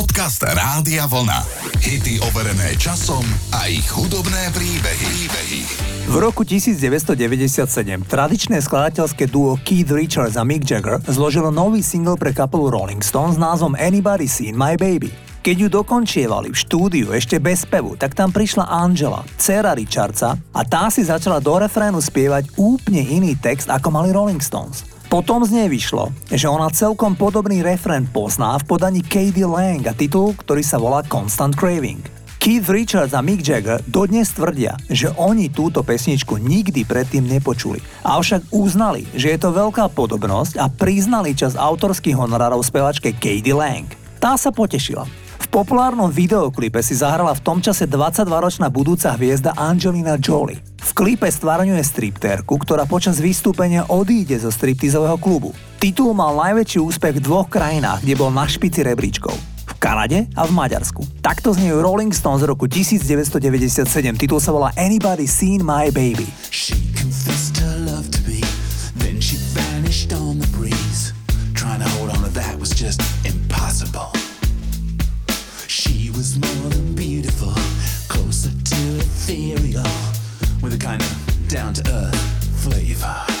Podcast Rádia Vlna. Hity overené časom a ich hudobné príbehy. príbehy. V roku 1997 tradičné skladateľské duo Keith Richards a Mick Jagger zložilo nový single pre kapelu Rolling Stones s názvom Anybody Seen My Baby. Keď ju dokončievali v štúdiu ešte bez spevu, tak tam prišla Angela, dcera Richardsa a tá si začala do refrénu spievať úplne iný text ako mali Rolling Stones. Potom z nej vyšlo, že ona celkom podobný refrén pozná v podaní Katie Lang a titul, ktorý sa volá Constant Craving. Keith Richards a Mick Jagger dodnes tvrdia, že oni túto pesničku nikdy predtým nepočuli. Avšak uznali, že je to veľká podobnosť a priznali čas autorských honorárov spevačke Katie Lang. Tá sa potešila populárnom videoklipe si zahrala v tom čase 22-ročná budúca hviezda Angelina Jolie. V klipe stvárňuje striptérku, ktorá počas vystúpenia odíde zo striptizového klubu. Titul mal najväčší úspech v dvoch krajinách, kde bol na špici rebríčkov. V Kanade a v Maďarsku. Takto znie Rolling Stones z roku 1997. Titul sa volá Anybody Seen My Baby. Trying to hold on to that was just to earth flavor.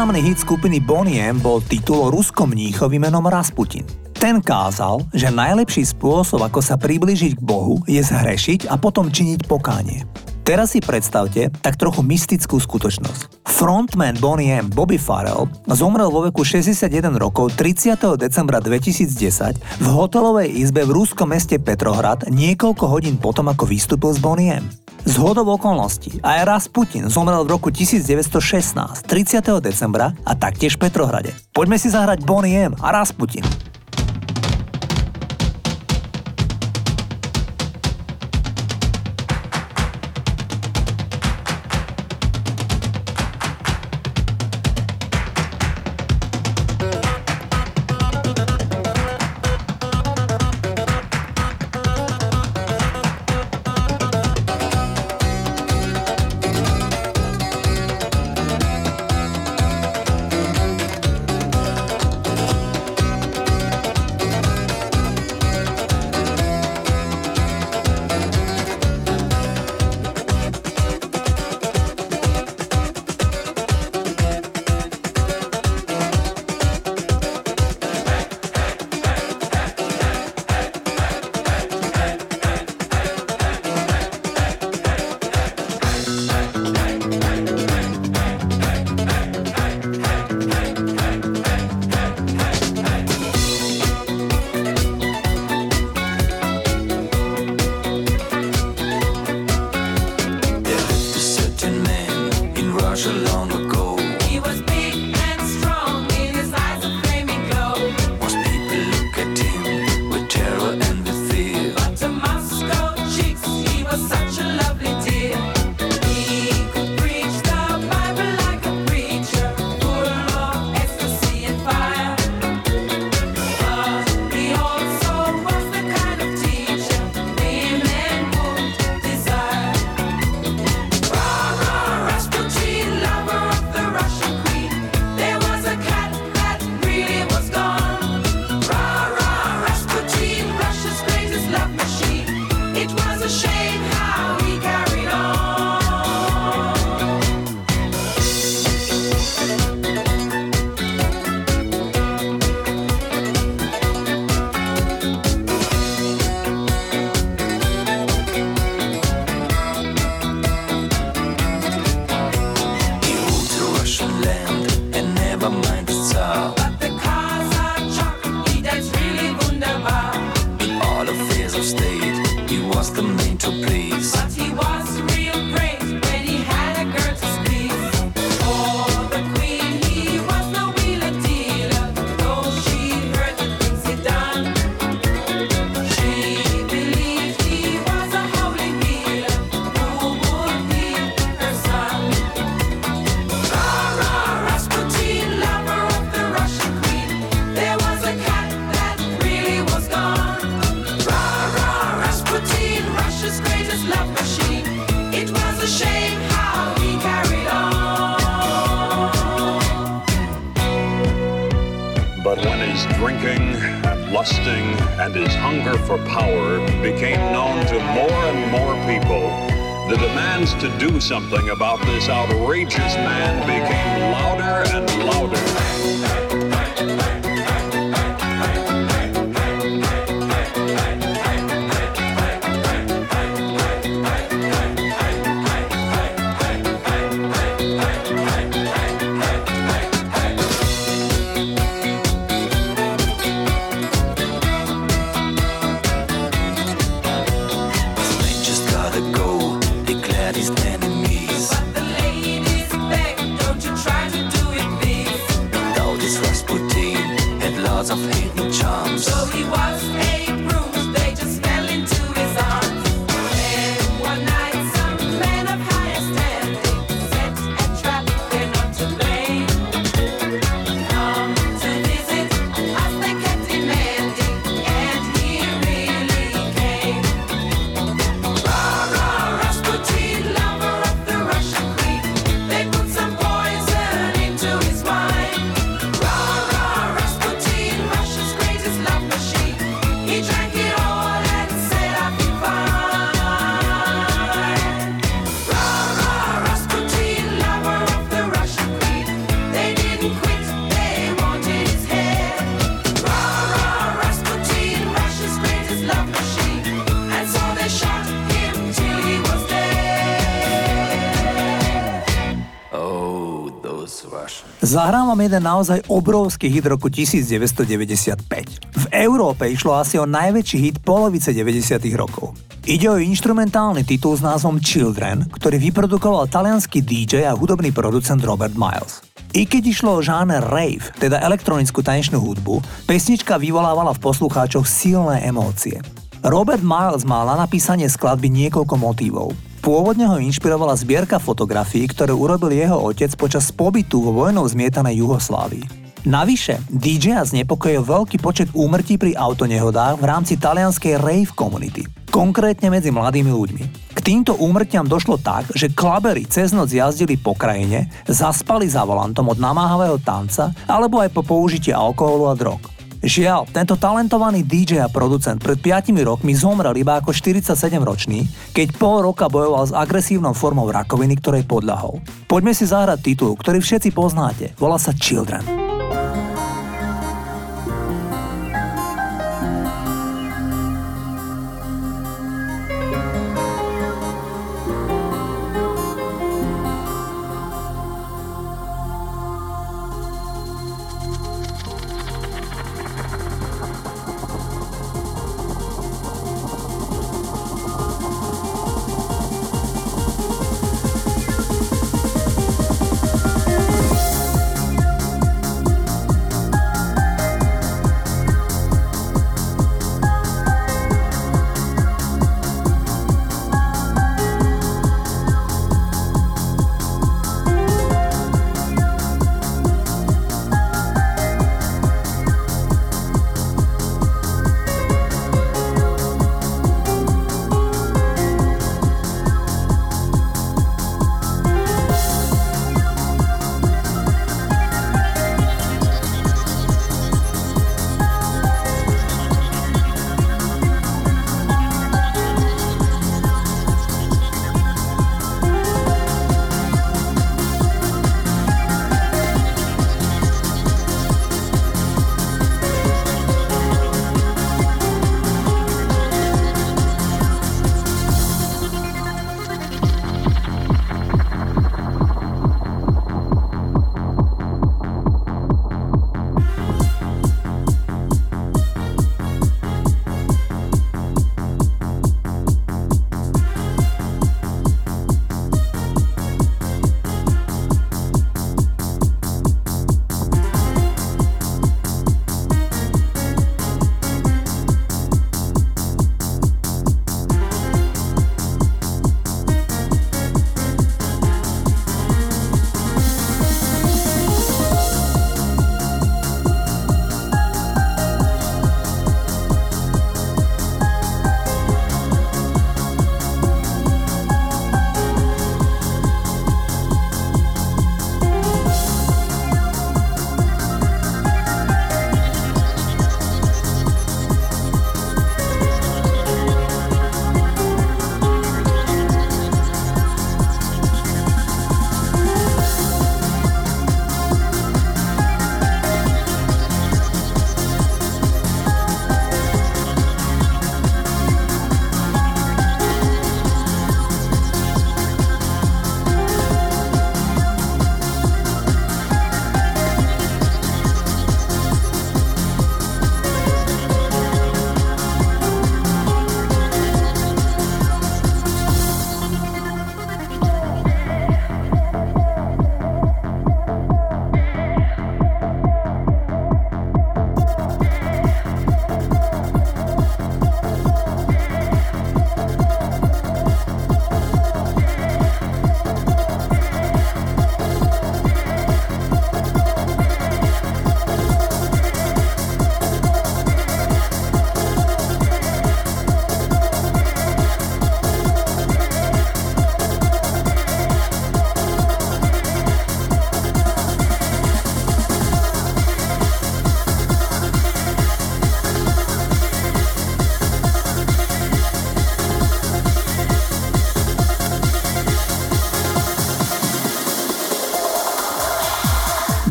Významný hit skupiny Bonnie M bol titul o ruskom mníchovi menom Rasputin. Ten kázal, že najlepší spôsob, ako sa priblížiť k Bohu, je zhrešiť a potom činiť pokánie. Teraz si predstavte tak trochu mystickú skutočnosť. Frontman Bonnie M. Bobby Farrell zomrel vo veku 61 rokov 30. decembra 2010 v hotelovej izbe v rúskom meste Petrohrad niekoľko hodín potom, ako vystúpil z Bonnie M. Z hodov okolností aj Rasputin zomrel v roku 1916, 30. decembra a taktiež Petrohrade. Poďme si zahrať Bonnie M a Rasputin. Something about this outrageous man became louder and louder. Jeden naozaj obrovský hit roku 1995. V Európe išlo asi o najväčší hit polovice 90. rokov. Ide o instrumentálny titul s názvom Children, ktorý vyprodukoval talianský DJ a hudobný producent Robert Miles. I keď išlo o žáner rave, teda elektronickú tanečnú hudbu, pesnička vyvolávala v poslucháčoch silné emócie. Robert Miles mal na napísanie skladby niekoľko motívov. Pôvodne ho inšpirovala zbierka fotografií, ktoré urobil jeho otec počas pobytu vo vojnou zmietanej Juhoslávii. Navyše, DJ znepokojil veľký počet úmrtí pri autonehodách v rámci talianskej rave komunity, konkrétne medzi mladými ľuďmi. K týmto úmrtiam došlo tak, že klabery cez noc jazdili po krajine, zaspali za volantom od namáhavého tanca alebo aj po použití alkoholu a drog. Žiaľ, tento talentovaný DJ a producent pred 5 rokmi zomrel iba ako 47-ročný, keď pol roka bojoval s agresívnou formou rakoviny, ktorej podľahol. Poďme si zahrať titul, ktorý všetci poznáte. Volá sa Children.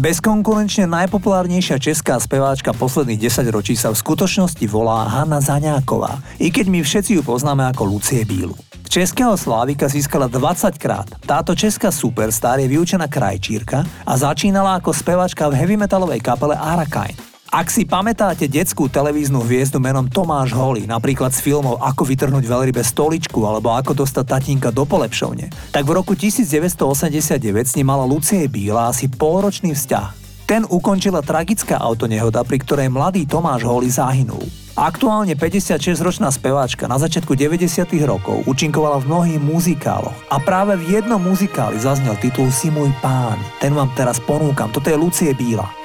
Bezkonkurenčne najpopulárnejšia česká speváčka posledných 10 ročí sa v skutočnosti volá Hanna Zaňáková, i keď my všetci ju poznáme ako Lucie Bílu. Českého Slávika získala 20 krát. Táto česká superstar je vyučená krajčírka a začínala ako spevačka v heavy metalovej kapele Arakain. Ak si pamätáte detskú televíznu hviezdu menom Tomáš Holi, napríklad z filmov Ako vytrhnúť veľrybe stoličku alebo Ako dostať tatínka do polepšovne, tak v roku 1989 s ním mala Lucie Bíla asi polročný vzťah. Ten ukončila tragická autonehoda, pri ktorej mladý Tomáš Holi zahynul. Aktuálne 56-ročná speváčka na začiatku 90. rokov účinkovala v mnohých muzikáloch a práve v jednom muzikáli zaznel titul Si môj pán. Ten vám teraz ponúkam, toto je Lucie Bíla.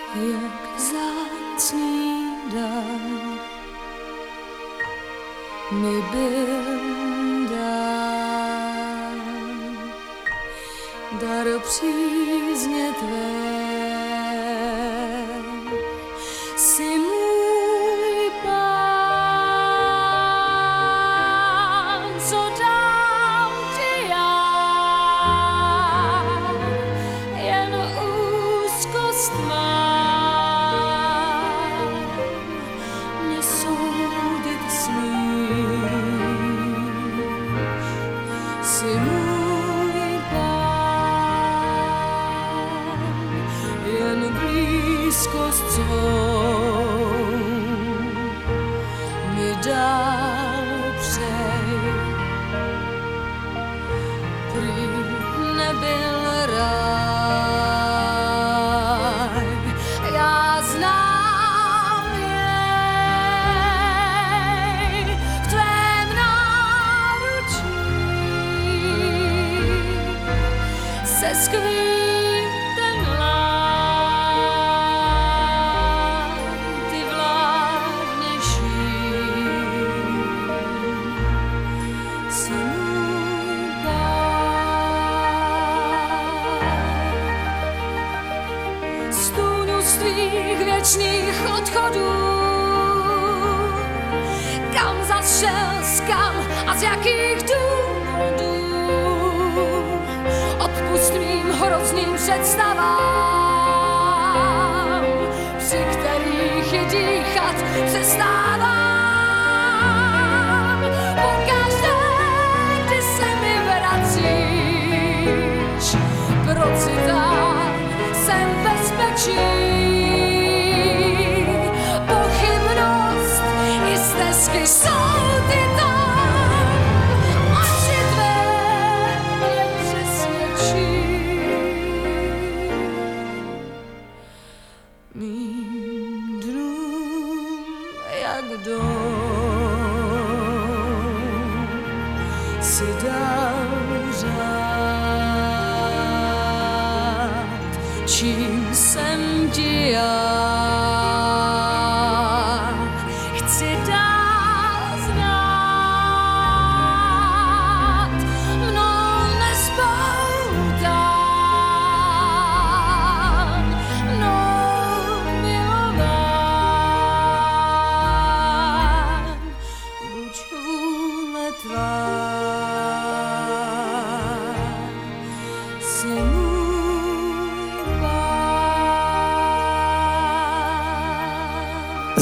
been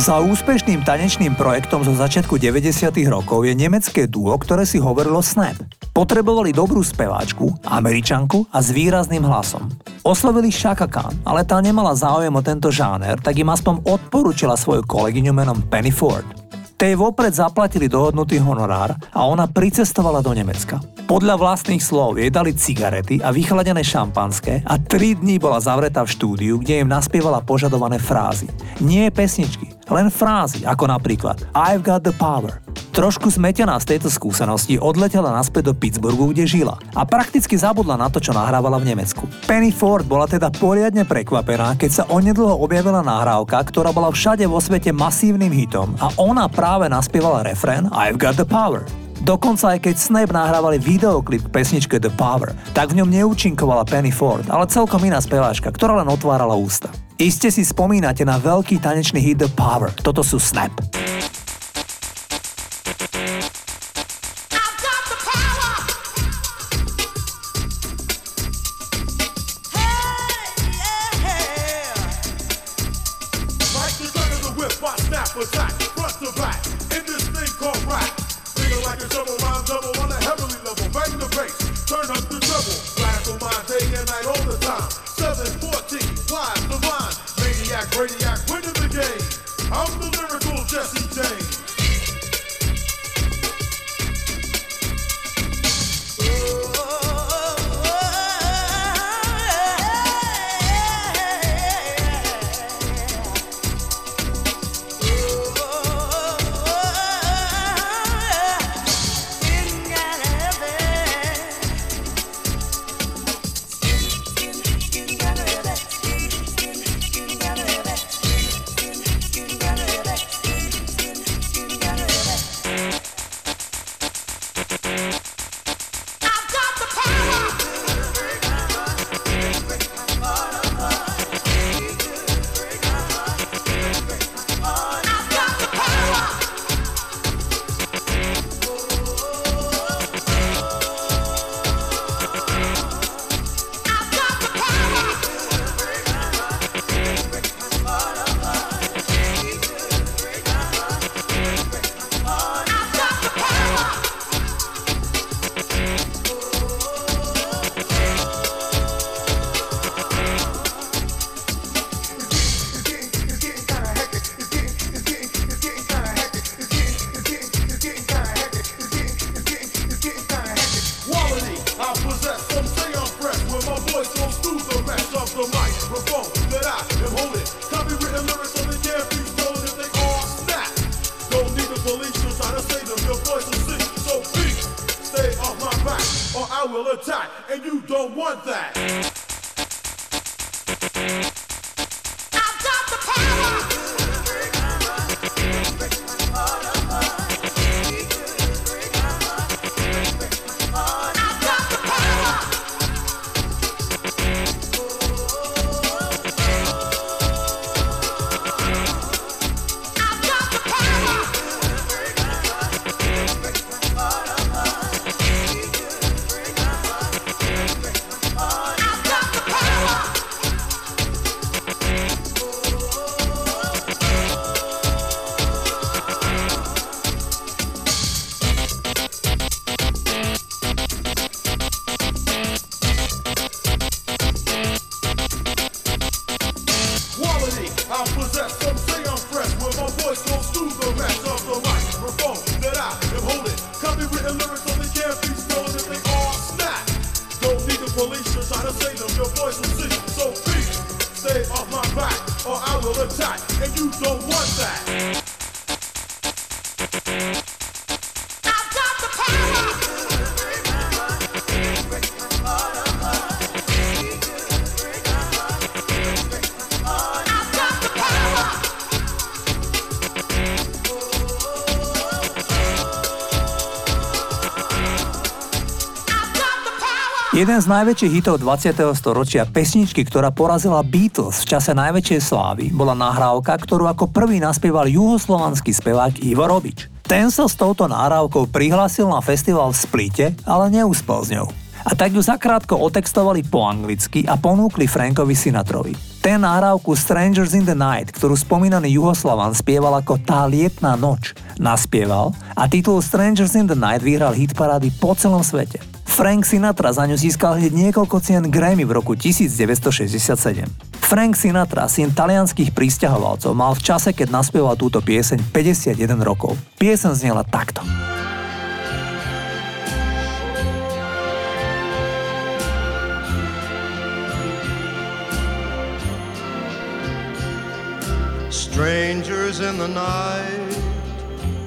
Za úspešným tanečným projektom zo začiatku 90. rokov je nemecké duo, ktoré si hovorilo Snap. Potrebovali dobrú speváčku, američanku a s výrazným hlasom. Oslovili Shaka Khan, ale tá nemala záujem o tento žáner, tak im aspoň odporúčila svoju kolegyňu menom Penny Ford. Tej vopred zaplatili dohodnutý honorár a ona pricestovala do Nemecka. Podľa vlastných slov jej dali cigarety a vychladené šampanské a tri dní bola zavretá v štúdiu, kde im naspievala požadované frázy. Nie pesničky, len frázy, ako napríklad I've got the power. Trošku zmetená z tejto skúsenosti odletela naspäť do Pittsburghu, kde žila a prakticky zabudla na to, čo nahrávala v Nemecku. Penny Ford bola teda poriadne prekvapená, keď sa onedlho objavila nahrávka, ktorá bola všade vo svete masívnym hitom a ona práve naspievala refrén I've got the power. Dokonca aj keď Snap nahrávali videoklip k pesničke The Power, tak v ňom neúčinkovala Penny Ford, ale celkom iná speváčka, ktorá len otvárala ústa. Iste si spomínate na veľký tanečný hit The Power. Toto sú Snap. I'm possessed, some say I'm fresh, but my voice goes through the rest. Jeden z najväčších hitov 20. storočia, pesničky, ktorá porazila Beatles v čase najväčšej slávy, bola nahrávka, ktorú ako prvý naspieval juhoslovanský spevák Ivo Robič. Ten sa s touto nahrávkou prihlásil na festival v Splite, ale neúspel s ňou. A tak ju zakrátko otextovali po anglicky a ponúkli Frankovi Sinatrovi. Ten nahrávku Strangers in the Night, ktorú spomínaný Juhoslavan spieval ako Tá lietná noč, naspieval a titul Strangers in the Night vyhral hit parády po celom svete. Frank Sinatra za ňu získal hneď niekoľko cien Grammy v roku 1967. Frank Sinatra, syn talianských pristahovalcov, mal v čase, keď naspieval túto pieseň 51 rokov. Pieseň znela takto. Strangers in the night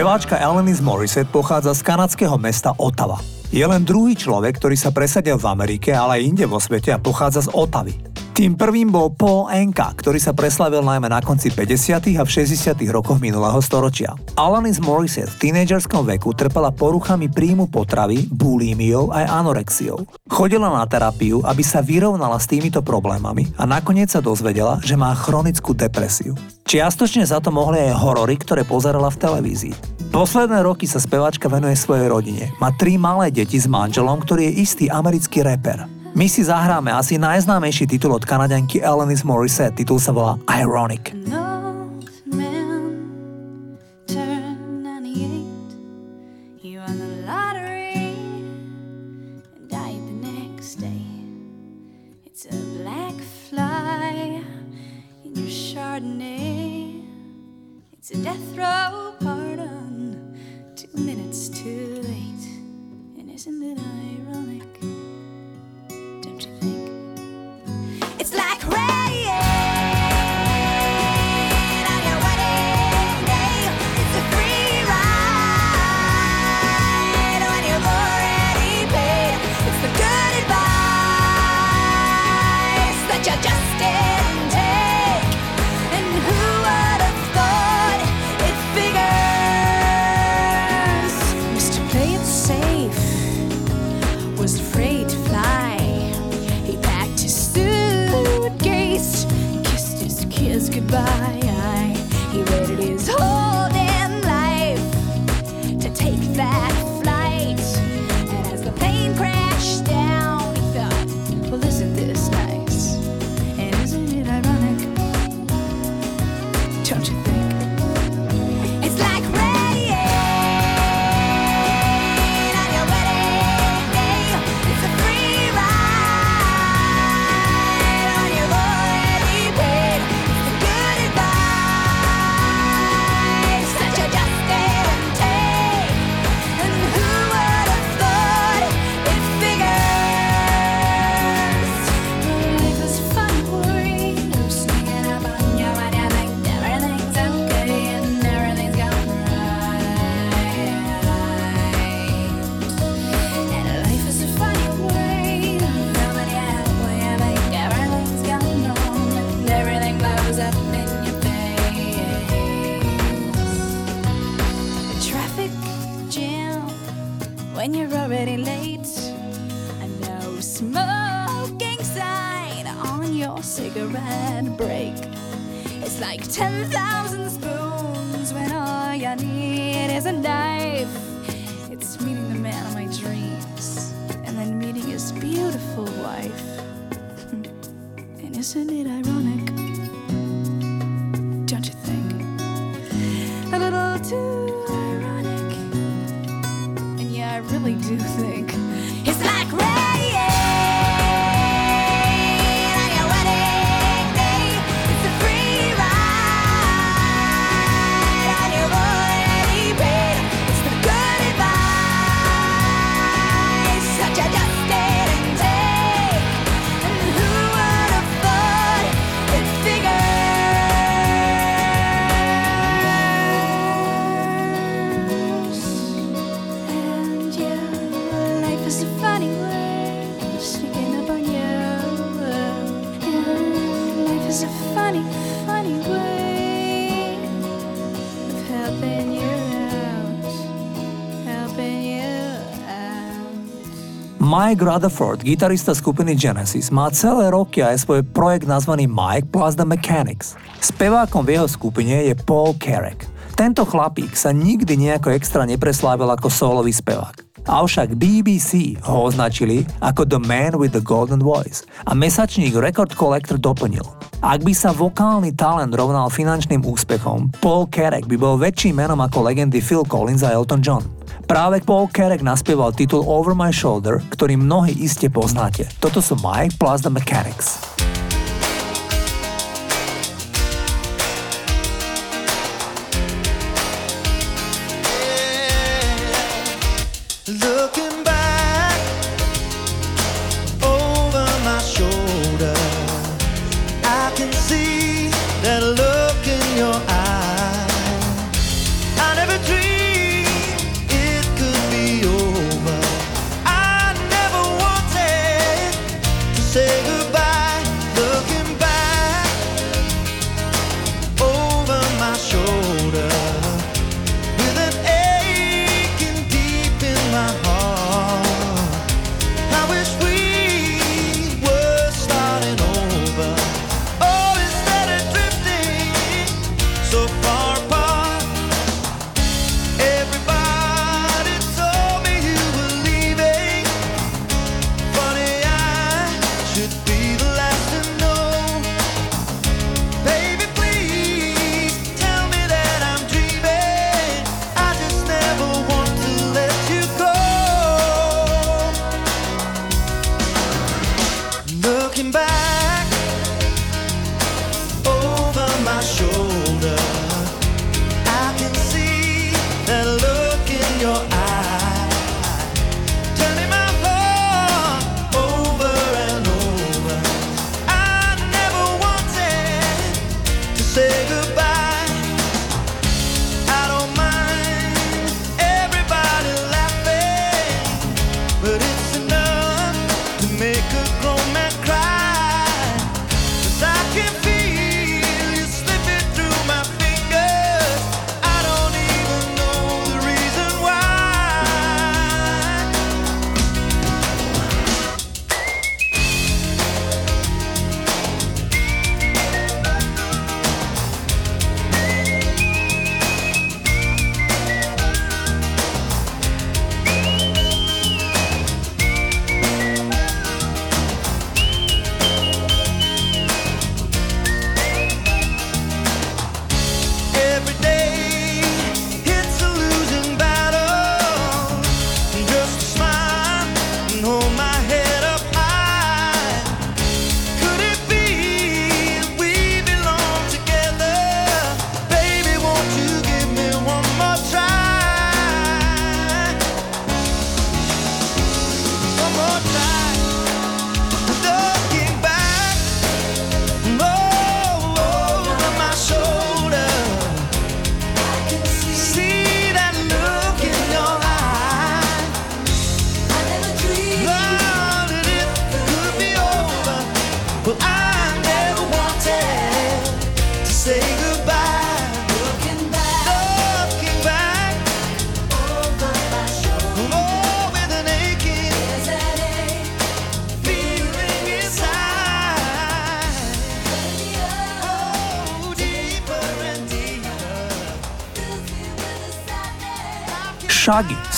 Speváčka Alanis Morissette pochádza z kanadského mesta Ottawa. Je len druhý človek, ktorý sa presadil v Amerike, ale aj inde vo svete a pochádza z Otavy. Tým prvým bol Paul Anka, ktorý sa preslavil najmä na konci 50. a v 60. rokoch minulého storočia. Alanis Morissette v tínedžerskom veku trpela poruchami príjmu potravy, bulímiou aj anorexiou. Chodila na terapiu, aby sa vyrovnala s týmito problémami a nakoniec sa dozvedela, že má chronickú depresiu. Čiastočne za to mohli aj horory, ktoré pozerala v televízii. Posledné roky sa speváčka venuje svojej rodine. Má tri malé deti s manželom, ktorý je istý americký reper. My si zahráme asi najznámejší titul od kanadianky Alanis Morissette. Titul sa volá Ironic. It's a death row pardon, two minutes too Mike Rutherford, gitarista skupiny Genesis, má celé roky aj svoj projekt nazvaný Mike plus the Mechanics. Spevákom v jeho skupine je Paul Carrack. Tento chlapík sa nikdy nejako extra nepreslávil ako solový spevák. Avšak BBC ho označili ako The Man with the Golden Voice a mesačník Record Collector doplnil. Ak by sa vokálny talent rovnal finančným úspechom, Paul Carrack by bol väčším menom ako legendy Phil Collins a Elton John. Práve Paul Carrack naspieval titul Over My Shoulder, ktorý mnohí iste poznáte. Toto sú Mike plus The Mechanics.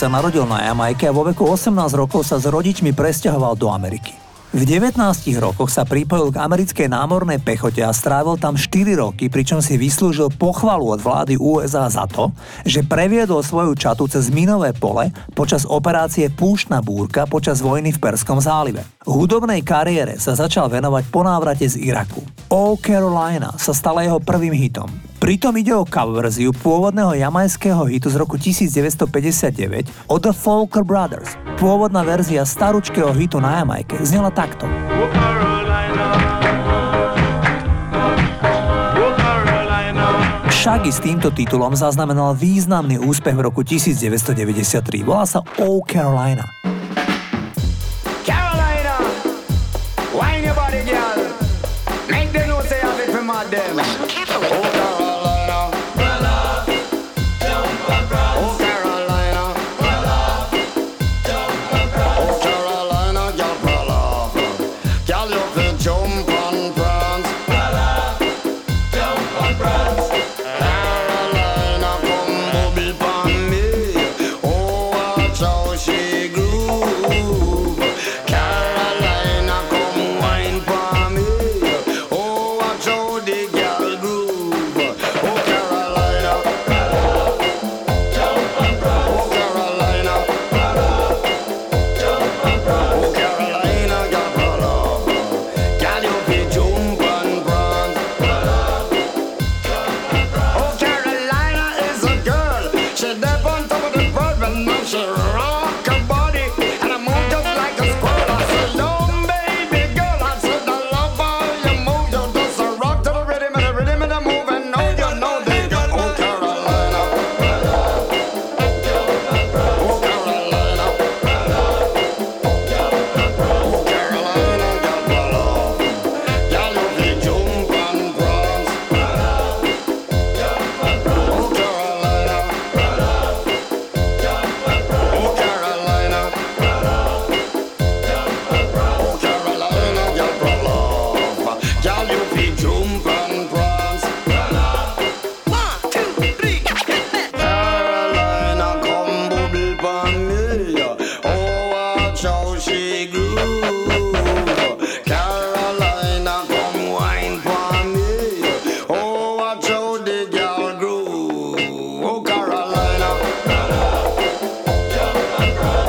Sa narodil na Jamajke a vo veku 18 rokov sa s rodičmi presťahoval do Ameriky. V 19 rokoch sa pripojil k americkej námornej pechote a strávil tam 4 roky, pričom si vyslúžil pochvalu od vlády USA za to, že previedol svoju čatu cez minové pole počas operácie Púštna búrka počas vojny v Perskom zálive. Hudobnej kariére sa začal venovať po návrate z Iraku. All Carolina sa stala jeho prvým hitom. Pritom ide o cover verziu pôvodného jamajského hitu z roku 1959 od The Folker Brothers. Pôvodná verzia staručkého hitu na Jamajke znela takto. Shaggy s týmto titulom zaznamenal významný úspech v roku 1993. Volá sa Oh Carolina. Carolina, wine your body, girl. Make them know say have it my them. Colorado.